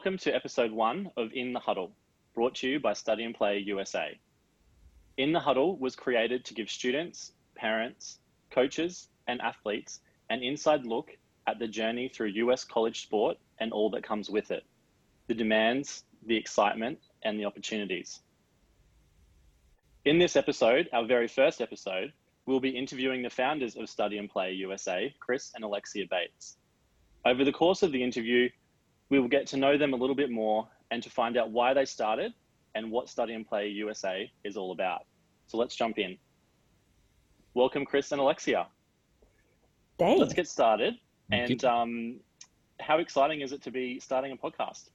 Welcome to episode one of In the Huddle, brought to you by Study and Play USA. In the Huddle was created to give students, parents, coaches, and athletes an inside look at the journey through US college sport and all that comes with it the demands, the excitement, and the opportunities. In this episode, our very first episode, we'll be interviewing the founders of Study and Play USA, Chris and Alexia Bates. Over the course of the interview, we will get to know them a little bit more and to find out why they started and what Study and Play USA is all about. So let's jump in. Welcome, Chris and Alexia. Thanks. Let's get started. Thank and um, how exciting is it to be starting a podcast?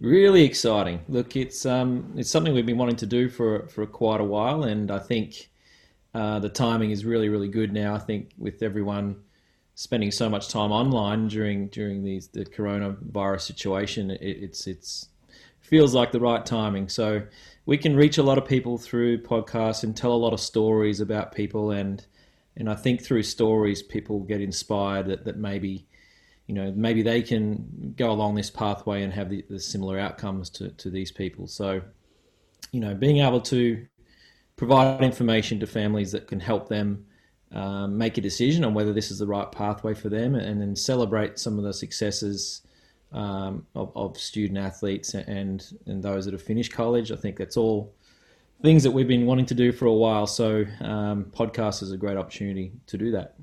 Really exciting. Look, it's um, it's something we've been wanting to do for for quite a while, and I think uh, the timing is really really good now. I think with everyone spending so much time online during during these the coronavirus situation, it, it's it's feels like the right timing. So we can reach a lot of people through podcasts and tell a lot of stories about people, and and I think through stories people get inspired that that maybe you know maybe they can go along this pathway and have the, the similar outcomes to to these people. So you know being able to provide information to families that can help them um, make a decision on whether this is the right pathway for them, and then celebrate some of the successes um, of, of, student athletes and and those that have finished college. I think that's all things that we've been wanting to do for a while. So um, podcast is a great opportunity to do that.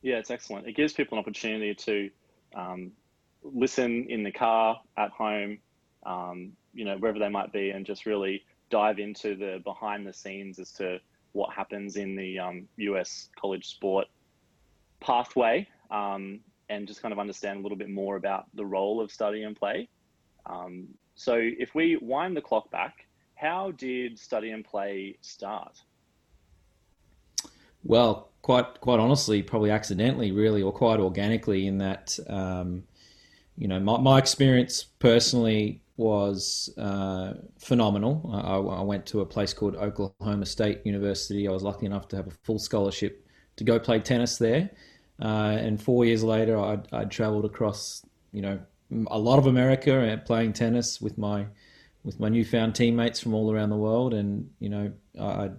Yeah, it's excellent. It gives people an opportunity to um, listen in the car, at home, um, you know, wherever they might be, and just really dive into the behind the scenes as to what happens in the um, US college sport pathway um, and just kind of understand a little bit more about the role of study and play. Um, so, if we wind the clock back, how did study and play start? Well, quite quite honestly, probably accidentally, really, or quite organically, in that um, you know my, my experience personally was uh, phenomenal. I, I, went to a place called Oklahoma State University. I was lucky enough to have a full scholarship to go play tennis there. Uh, and four years later, I'd, I'd traveled across, you know, a lot of America and uh, playing tennis with my with my newfound teammates from all around the world. And you know, I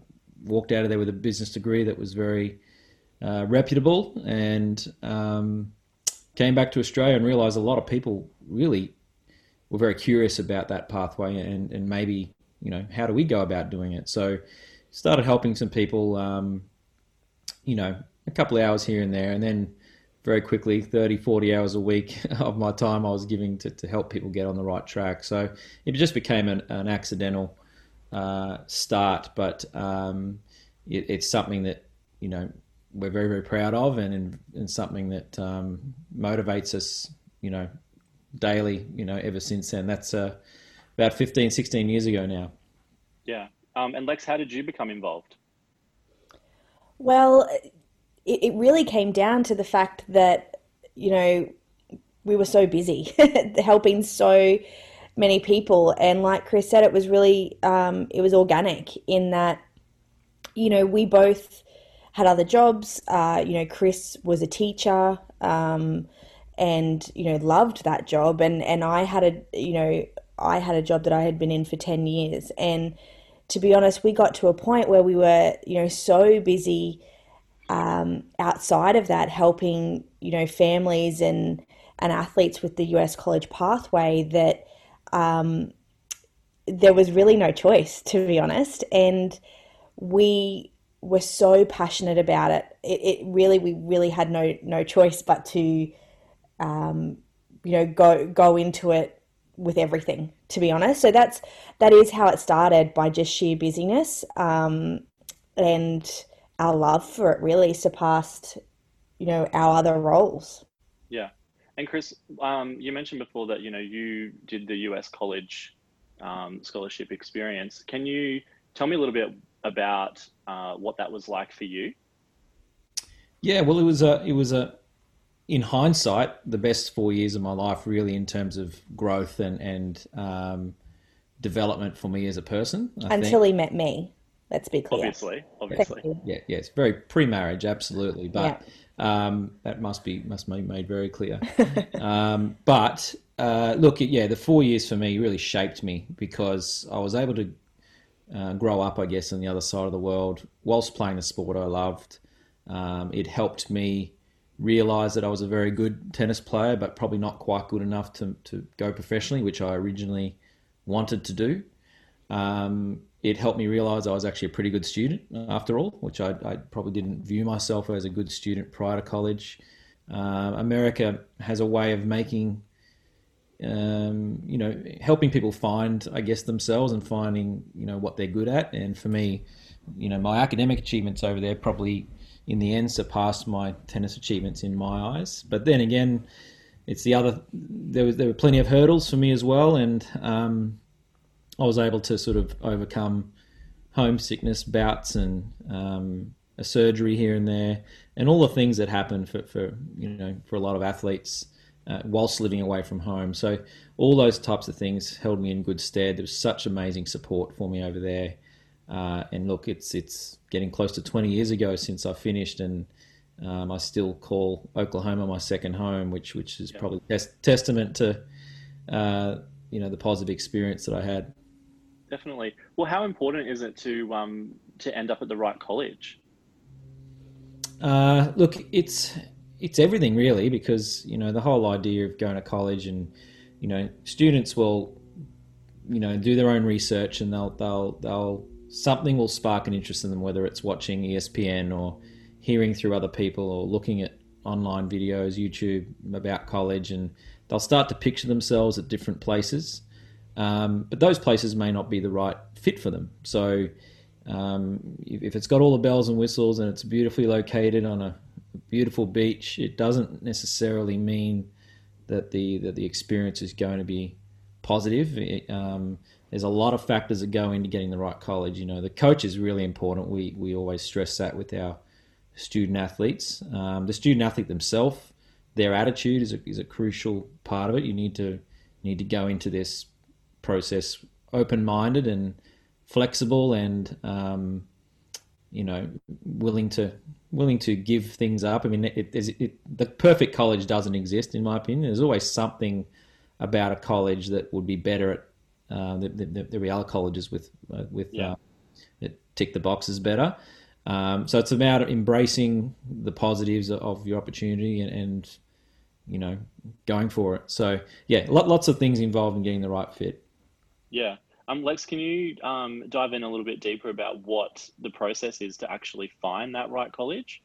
walked out of there with a business degree that was very uh, reputable, and um, came back to Australia and realised a lot of people really were very curious about that pathway and, and maybe, you know, how do we go about doing it? So started helping some people, um, you know, a couple of hours here and there. And then very quickly, 30, 40 hours a week of my time I was giving to, to help people get on the right track. So it just became an, an accidental uh, start, but um, it, it's something that, you know, we're very, very proud of and, and something that um, motivates us, you know, daily, you know, ever since then. That's uh, about 15, 16 years ago now. Yeah. Um, and Lex, how did you become involved? Well, it, it really came down to the fact that, you know, we were so busy helping so many people. And like Chris said, it was really, um, it was organic in that, you know, we both had other jobs. Uh, you know, Chris was a teacher. Um, and you know loved that job and and I had a you know I had a job that I had been in for 10 years and to be honest we got to a point where we were you know so busy um, outside of that helping you know families and and athletes with the US college pathway that um, there was really no choice to be honest and we were so passionate about it. it it really we really had no no choice but to um, you know, go go into it with everything. To be honest, so that's that is how it started by just sheer busyness, um, and our love for it really surpassed, you know, our other roles. Yeah, and Chris, um, you mentioned before that you know you did the U.S. college um, scholarship experience. Can you tell me a little bit about uh, what that was like for you? Yeah, well, it was a it was a in hindsight, the best four years of my life, really, in terms of growth and and um, development for me as a person. I Until think. he met me. Let's be clear. Obviously, obviously. Yeah, yeah, it's very pre-marriage, absolutely, but yeah. um, that must be must be made very clear. um, but uh, look, yeah, the four years for me really shaped me because I was able to uh, grow up, I guess, on the other side of the world whilst playing the sport I loved. Um, it helped me realize that I was a very good tennis player, but probably not quite good enough to, to go professionally, which I originally wanted to do. Um, it helped me realize I was actually a pretty good student after all, which I, I probably didn't view myself as a good student prior to college. Uh, America has a way of making, um, you know, helping people find, I guess, themselves and finding, you know, what they're good at. And for me, you know, my academic achievements over there probably, in the end, surpassed my tennis achievements in my eyes. But then again, it's the other. There was there were plenty of hurdles for me as well, and um, I was able to sort of overcome homesickness bouts and um, a surgery here and there, and all the things that happen for, for you know for a lot of athletes uh, whilst living away from home. So all those types of things held me in good stead. There was such amazing support for me over there. Uh, and look, it's it's getting close to 20 years ago since I finished, and um, I still call Oklahoma my second home, which which is probably tes- testament to uh, you know the positive experience that I had definitely. Well, how important is it to um, to end up at the right college? Uh, look, it's it's everything really because you know the whole idea of going to college and you know students will you know do their own research and they'll they'll they'll something will spark an interest in them whether it's watching ESPN or hearing through other people or looking at online videos YouTube about college and they'll start to picture themselves at different places um, but those places may not be the right fit for them. So um, if, it's got all the bells and whistles and it's beautifully located on a beautiful beach, it doesn't necessarily mean that the that the experience is going to be positive. It, um, there's a lot of factors that go into getting the right college. You know, the coach is really important. We we always stress that with our student athletes. Um, the student athlete themselves, their attitude is a, is a crucial part of it. You need to need to go into this process open minded and flexible and um, you know willing to willing to give things up. I mean, it, it, it, the perfect college doesn't exist in my opinion. There's always something about a college that would be better at. Uh, there are other colleges with uh, with yeah. uh, that tick the boxes better. Um, so it's about embracing the positives of your opportunity and, and, you know going for it. So yeah, lots of things involved in getting the right fit. Yeah. Um, Lex, can you um, dive in a little bit deeper about what the process is to actually find that right college?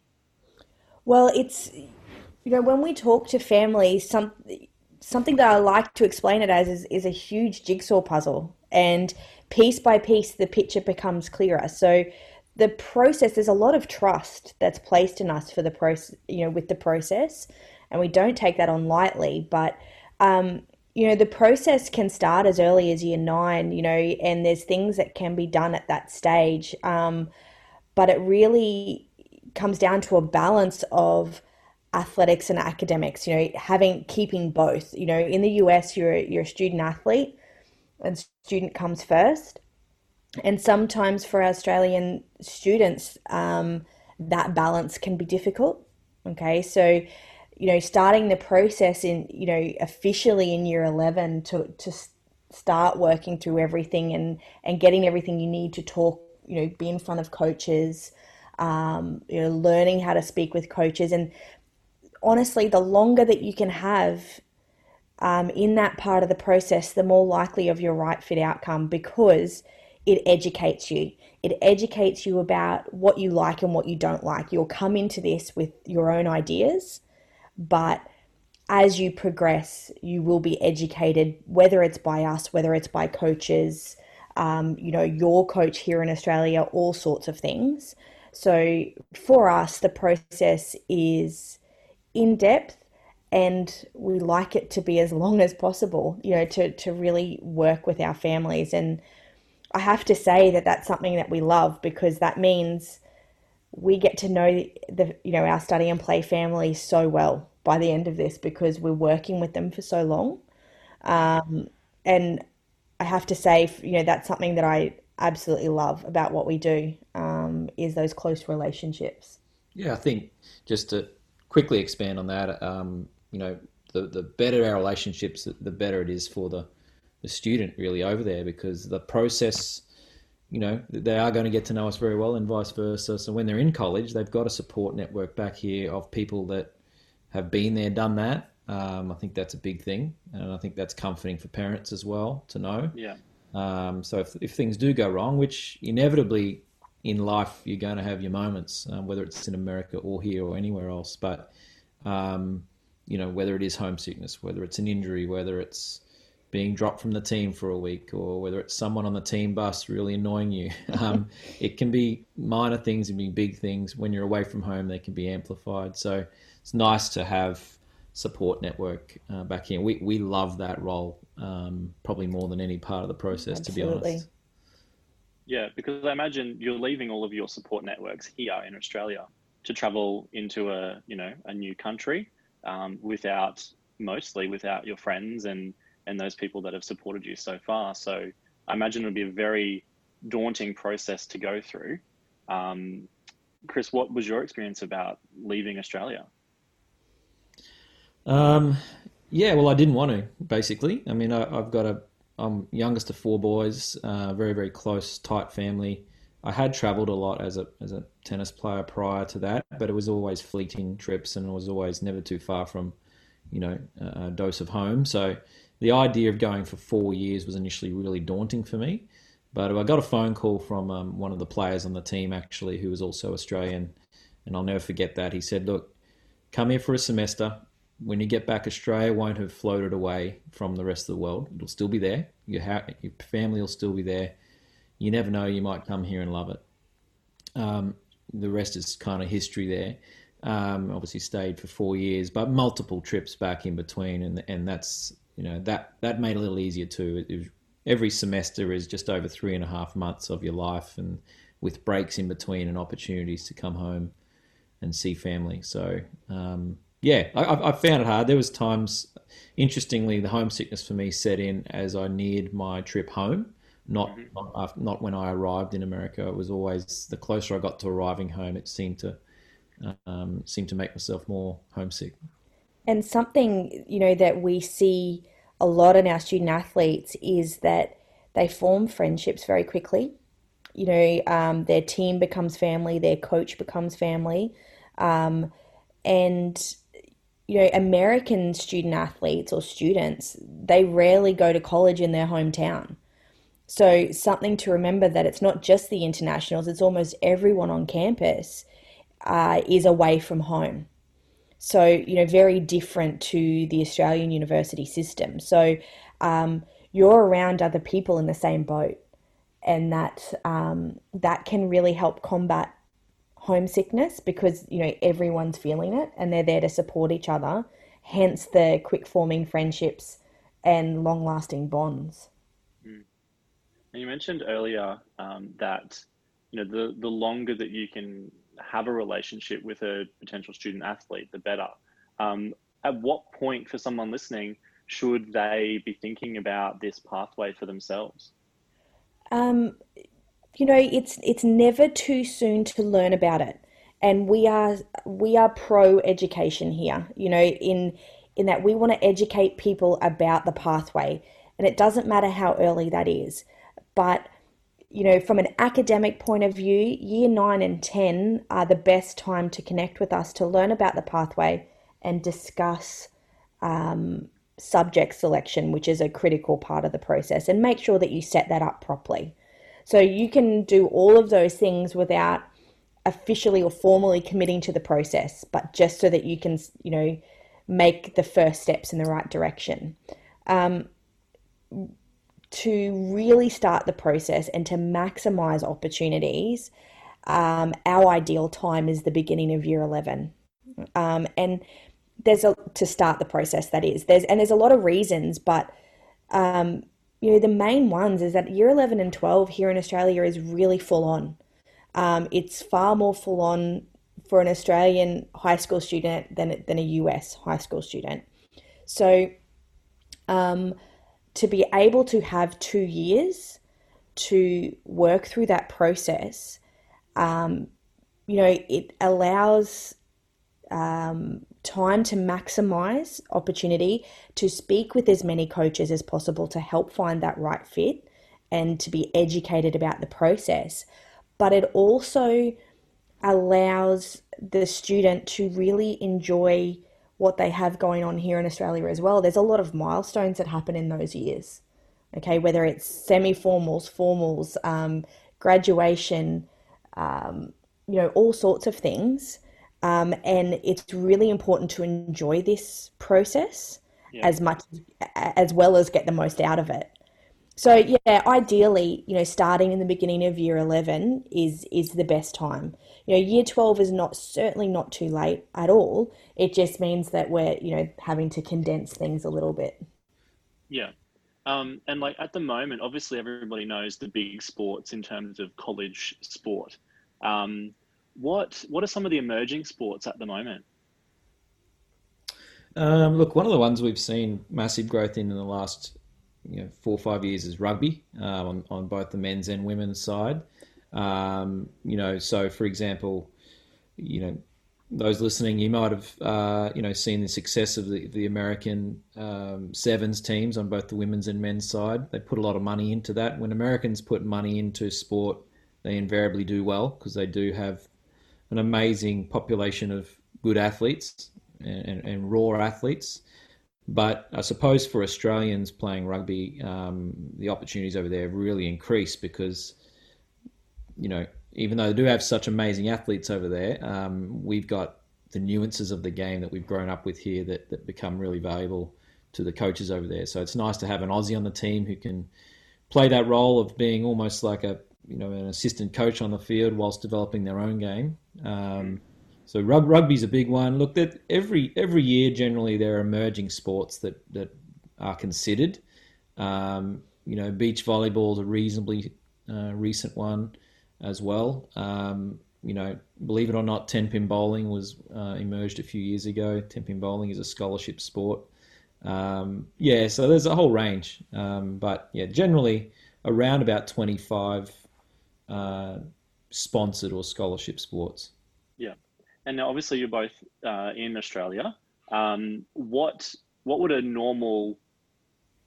Well, it's, you know, when we talk to families, some, something that I like to explain it as is, is a huge jigsaw puzzle. And piece by piece, the picture becomes clearer. So the process, there's a lot of trust that's placed in us for the process, you know, with the process. And we don't take that on lightly. But um, you know, the process can start as early as year nine, you know, and there's things that can be done at that stage. Um, but it really comes down to a balance of athletics and academics, you know, having, keeping both. You know, in the US, you're, you're a student athlete and student comes first. And sometimes for Australian students, um, that balance can be difficult. Okay, so you know, starting the process in, you know, officially in year 11 to, to start working through everything and, and getting everything you need to talk, you know, be in front of coaches, um, you know, learning how to speak with coaches. And honestly, the longer that you can have um, in that part of the process, the more likely of your right fit outcome because it educates you. It educates you about what you like and what you don't like. You'll come into this with your own ideas but as you progress, you will be educated, whether it's by us, whether it's by coaches, um, you know, your coach here in Australia, all sorts of things. So for us, the process is in depth and we like it to be as long as possible, you know, to, to really work with our families. And I have to say that that's something that we love because that means we get to know the, you know, our study and play family so well by the end of this because we're working with them for so long. Um, and I have to say, you know, that's something that I absolutely love about what we do um, is those close relationships. Yeah, I think just to quickly expand on that, um, you know, the the better our relationships, the better it is for the the student really over there because the process, you know, they are going to get to know us very well and vice versa. So when they're in college, they've got a support network back here of people that have been there, done that. Um, I think that's a big thing, and I think that's comforting for parents as well to know. Yeah. Um, so if, if things do go wrong, which inevitably in life you're going to have your moments, um, whether it's in America or here or anywhere else, but um, you know whether it is homesickness, whether it's an injury, whether it's being dropped from the team for a week, or whether it's someone on the team bus really annoying you. Um, it can be minor things and be big things. When you're away from home, they can be amplified. So it's nice to have support network uh, back here. We we love that role um, probably more than any part of the process, Absolutely. to be honest. Yeah, because I imagine you're leaving all of your support networks here in Australia to travel into a you know a new country um, without mostly without your friends and and those people that have supported you so far. So I imagine it would be a very daunting process to go through. Um, Chris, what was your experience about leaving Australia? Um, yeah, well, I didn't want to. Basically, I mean, I, have got a I'm youngest of four boys, uh, very very close, tight family. I had travelled a lot as a as a tennis player prior to that, but it was always fleeting trips, and it was always never too far from, you know, a dose of home. So the idea of going for four years was initially really daunting for me. But I got a phone call from um, one of the players on the team actually, who was also Australian, and I'll never forget that. He said, "Look, come here for a semester when you get back, Australia won't have floated away from the rest of the world. It'll still be there. Your, ha- your family will still be there. You never know, you might come here and love it. Um, the rest is kind of history there. Um, obviously stayed for four years, but multiple trips back in between, and and that's you know that that made it a little easier too. It, it, every semester is just over three and a half months of your life, and with breaks in between and opportunities to come home and see family. So um, yeah, I, I, found it hard. There was times, interestingly, the homesickness for me set in as I neared my trip home, not mm-hmm. not, not when I arrived in America. It was always the closer I got to arriving home, it seemed to um, seemed to make myself more homesick. And something you know that we see a lot in our student athletes is that they form friendships very quickly. You know, um, their team becomes family, their coach becomes family, um, and you know, American student athletes or students, they rarely go to college in their hometown. So, something to remember that it's not just the internationals, it's almost everyone on campus uh, is away from home. So, you know, very different to the Australian university system. So, um, you're around other people in the same boat, and that um, that can really help combat homesickness because you know everyone's feeling it and they're there to support each other hence the quick forming friendships and long lasting bonds mm. and you mentioned earlier um, that you know the the longer that you can have a relationship with a potential student athlete the better um, at what point for someone listening should they be thinking about this pathway for themselves um, you know, it's it's never too soon to learn about it. And we are we are pro education here, you know, in in that we want to educate people about the pathway. And it doesn't matter how early that is. But you know, from an academic point of view, year nine and 10 are the best time to connect with us to learn about the pathway and discuss um, subject selection, which is a critical part of the process, and make sure that you set that up properly. So you can do all of those things without officially or formally committing to the process, but just so that you can, you know, make the first steps in the right direction. Um, to really start the process and to maximize opportunities, um, our ideal time is the beginning of year 11. Um, and there's a to start the process that is there's and there's a lot of reasons but um, you know, the main ones is that year 11 and 12 here in Australia is really full on. Um, it's far more full on for an Australian high school student than, than a US high school student. So, um, to be able to have two years to work through that process, um, you know, it allows um, time to maximize opportunity to speak with as many coaches as possible to help find that right fit and to be educated about the process. But it also allows the student to really enjoy what they have going on here in Australia as well. There's a lot of milestones that happen in those years. Okay, whether it's semi-formals, formals, um, graduation, um, you know, all sorts of things. Um, and it's really important to enjoy this process yeah. as much as well as get the most out of it. So yeah, ideally, you know, starting in the beginning of year eleven is is the best time. You know, year twelve is not certainly not too late at all. It just means that we're you know having to condense things a little bit. Yeah, um, and like at the moment, obviously everybody knows the big sports in terms of college sport. Um, what what are some of the emerging sports at the moment? Um, look, one of the ones we've seen massive growth in in the last you know, four or five years as rugby um, on, on both the men's and women's side. Um, you know, so for example, you know, those listening, you might have uh, you know seen the success of the the American um, sevens teams on both the women's and men's side. They put a lot of money into that. When Americans put money into sport, they invariably do well because they do have an amazing population of good athletes and, and, and raw athletes. But I suppose for Australians playing rugby, um, the opportunities over there really increased because, you know, even though they do have such amazing athletes over there, um, we've got the nuances of the game that we've grown up with here that, that become really valuable to the coaches over there. So it's nice to have an Aussie on the team who can play that role of being almost like a you know an assistant coach on the field whilst developing their own game. Um, so rug, rugby's a big one. Look, that every every year generally there are emerging sports that that are considered. Um, you know, beach volleyball is a reasonably uh, recent one as well. Um, you know, believe it or not, ten pin bowling was uh, emerged a few years ago. Ten pin bowling is a scholarship sport. Um, yeah, so there's a whole range, um, but yeah, generally around about twenty five uh, sponsored or scholarship sports. Yeah and now obviously you're both uh, in Australia. Um, what what would a normal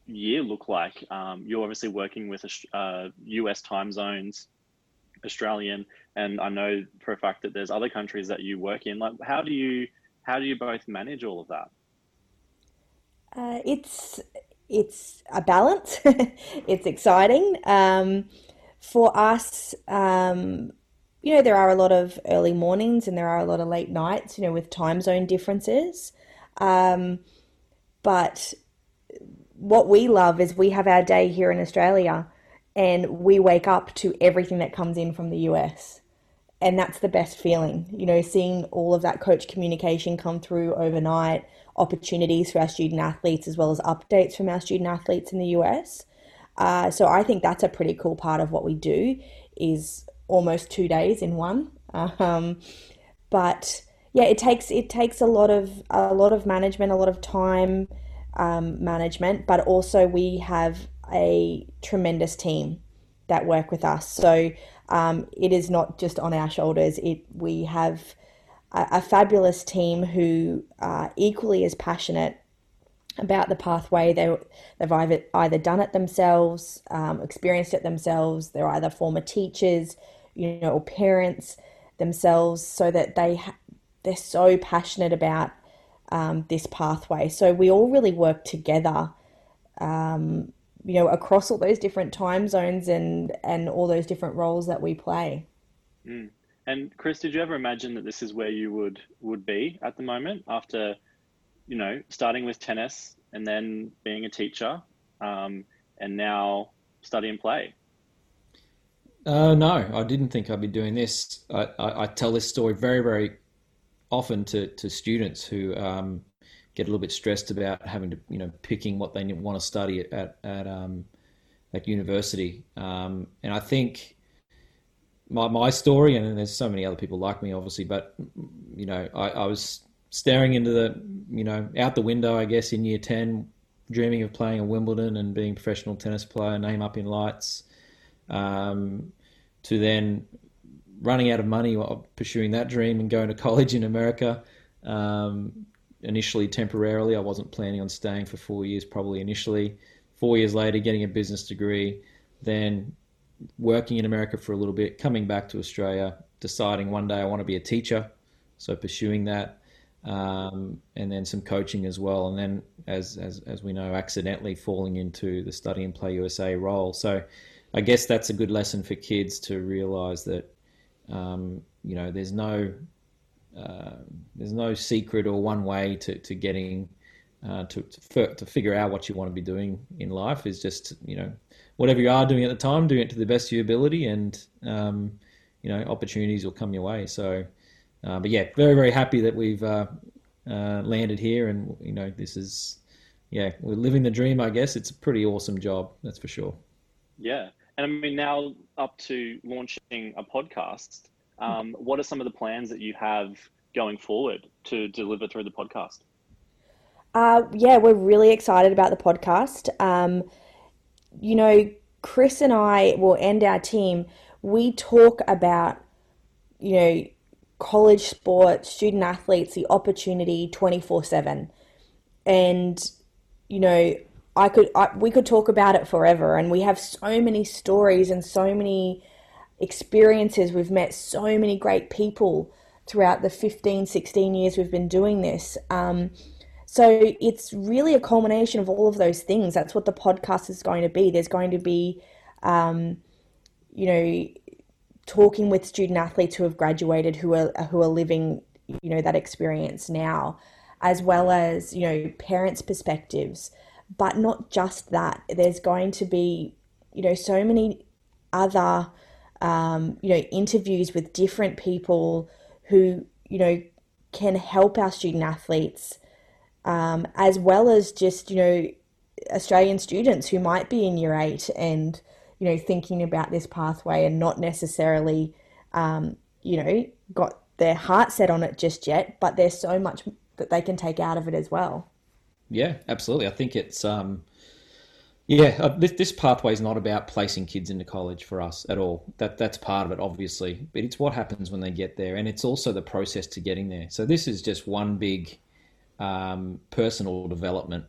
year look like? Um, you're obviously working with uh, US time zones, Australian, and I know for a fact that there's other countries that you work in. Like, how do you how do you both manage all of that? Uh, it's it's a balance. it's exciting. Um, for us, um, you know, there are a lot of early mornings and there are a lot of late nights, you know, with time zone differences. Um, but what we love is we have our day here in Australia and we wake up to everything that comes in from the US. And that's the best feeling, you know, seeing all of that coach communication come through overnight, opportunities for our student athletes, as well as updates from our student athletes in the US. Uh, so I think that's a pretty cool part of what we do is almost two days in one. Um, but yeah, it takes it takes a lot of a lot of management, a lot of time um, management, but also we have a tremendous team that work with us. So um, it is not just on our shoulders. It we have a, fabulous team who are equally as passionate about the pathway. They they've either either done it themselves, um, experienced it themselves. They're either former teachers, you know, or parents themselves, so that they ha- they're so passionate about um, this pathway. So we all really work together, um, you know, across all those different time zones and and all those different roles that we play. Mm. And Chris, did you ever imagine that this is where you would would be at the moment after? you know, starting with tennis and then being a teacher, um, and now study and play? Uh, no, I didn't think I'd be doing this. I, I, I, tell this story very, very often to, to students who um, get a little bit stressed about having to, you know, picking what they want to study at at um, at university. Um, and I think my my story, and there's so many other people like me, obviously, but you know, I, I was staring into the, you know, out the window, I guess, in year 10, dreaming of playing at Wimbledon and being a professional tennis player, name up in lights. Um, to then running out of money while pursuing that dream and going to college in America. Um, initially, temporarily, I wasn't planning on staying for four years, probably initially. Four years later, getting a business degree, then working in America for a little bit, coming back to Australia, deciding one day I want to be a teacher, so pursuing that, um, and then some coaching as well, and then as, as as we know, accidentally falling into the Study and Play USA role. So, I guess that's a good lesson for kids to realise that um, you know there's no uh, there's no secret or one way to to getting uh, to, to, to figure out what you want to be doing in life is just you know whatever you are doing at the time, doing it to the best of your ability, and um, you know opportunities will come your way. So, uh, but yeah, very very happy that we've uh, uh, landed here, and you know this is yeah we're living the dream. I guess it's a pretty awesome job, that's for sure. Yeah, and I mean now up to launching a podcast. Um, what are some of the plans that you have going forward to deliver through the podcast? Uh, yeah, we're really excited about the podcast. Um, you know, Chris and I, well, and our team, we talk about, you know, college sports, student athletes, the opportunity 24 7. And, you know, I could, I, we could talk about it forever. And we have so many stories and so many experiences. We've met so many great people throughout the 15, 16 years we've been doing this. Um, so it's really a culmination of all of those things. That's what the podcast is going to be. There's going to be, um, you know, talking with student athletes who have graduated, who are who are living, you know, that experience now, as well as you know parents' perspectives. But not just that. There's going to be, you know, so many other, um, you know, interviews with different people who you know can help our student athletes um, as well as just, you know, Australian students who might be in year eight and, you know, thinking about this pathway and not necessarily, um, you know, got their heart set on it just yet, but there's so much that they can take out of it as well. Yeah, absolutely. I think it's, um, yeah, uh, this, this pathway is not about placing kids into college for us at all. That that's part of it, obviously, but it's what happens when they get there, and it's also the process to getting there. So this is just one big um, personal development,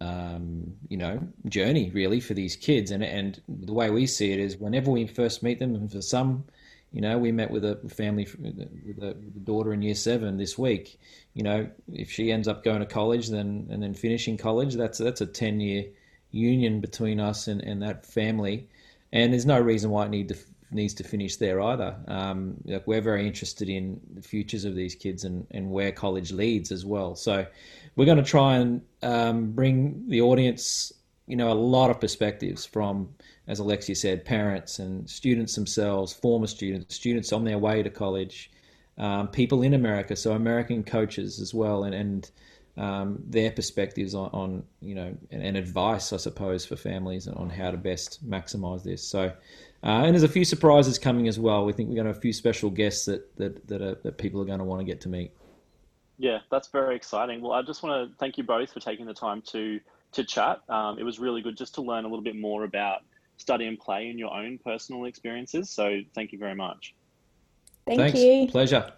um, you know, journey really for these kids. And and the way we see it is, whenever we first meet them, and for some, you know, we met with a family with a, daughter in year seven this week. You know, if she ends up going to college, then and then finishing college, that's that's a ten year union between us and, and that family. And there's no reason why it need to needs to finish there either. Um, like we're very interested in the futures of these kids and, and where college leads as well. So we're going to try and um, bring the audience, you know, a lot of perspectives from, as Alexia said, parents and students themselves, former students, students on their way to college, um, people in America, so American coaches as well, and, and um, their perspectives on, on, you know, and, and, advice, I suppose, for families on how to best maximize this. So uh, and there's a few surprises coming as well. We think we're going to have a few special guests that that that, are, that people are going to want to get to meet. Yeah, that's very exciting. Well, I just want to thank you both for taking the time to to chat. Um, it was really good just to learn a little bit more about study and play in your own personal experiences. So, thank you very much. Thank Thanks. you. Pleasure.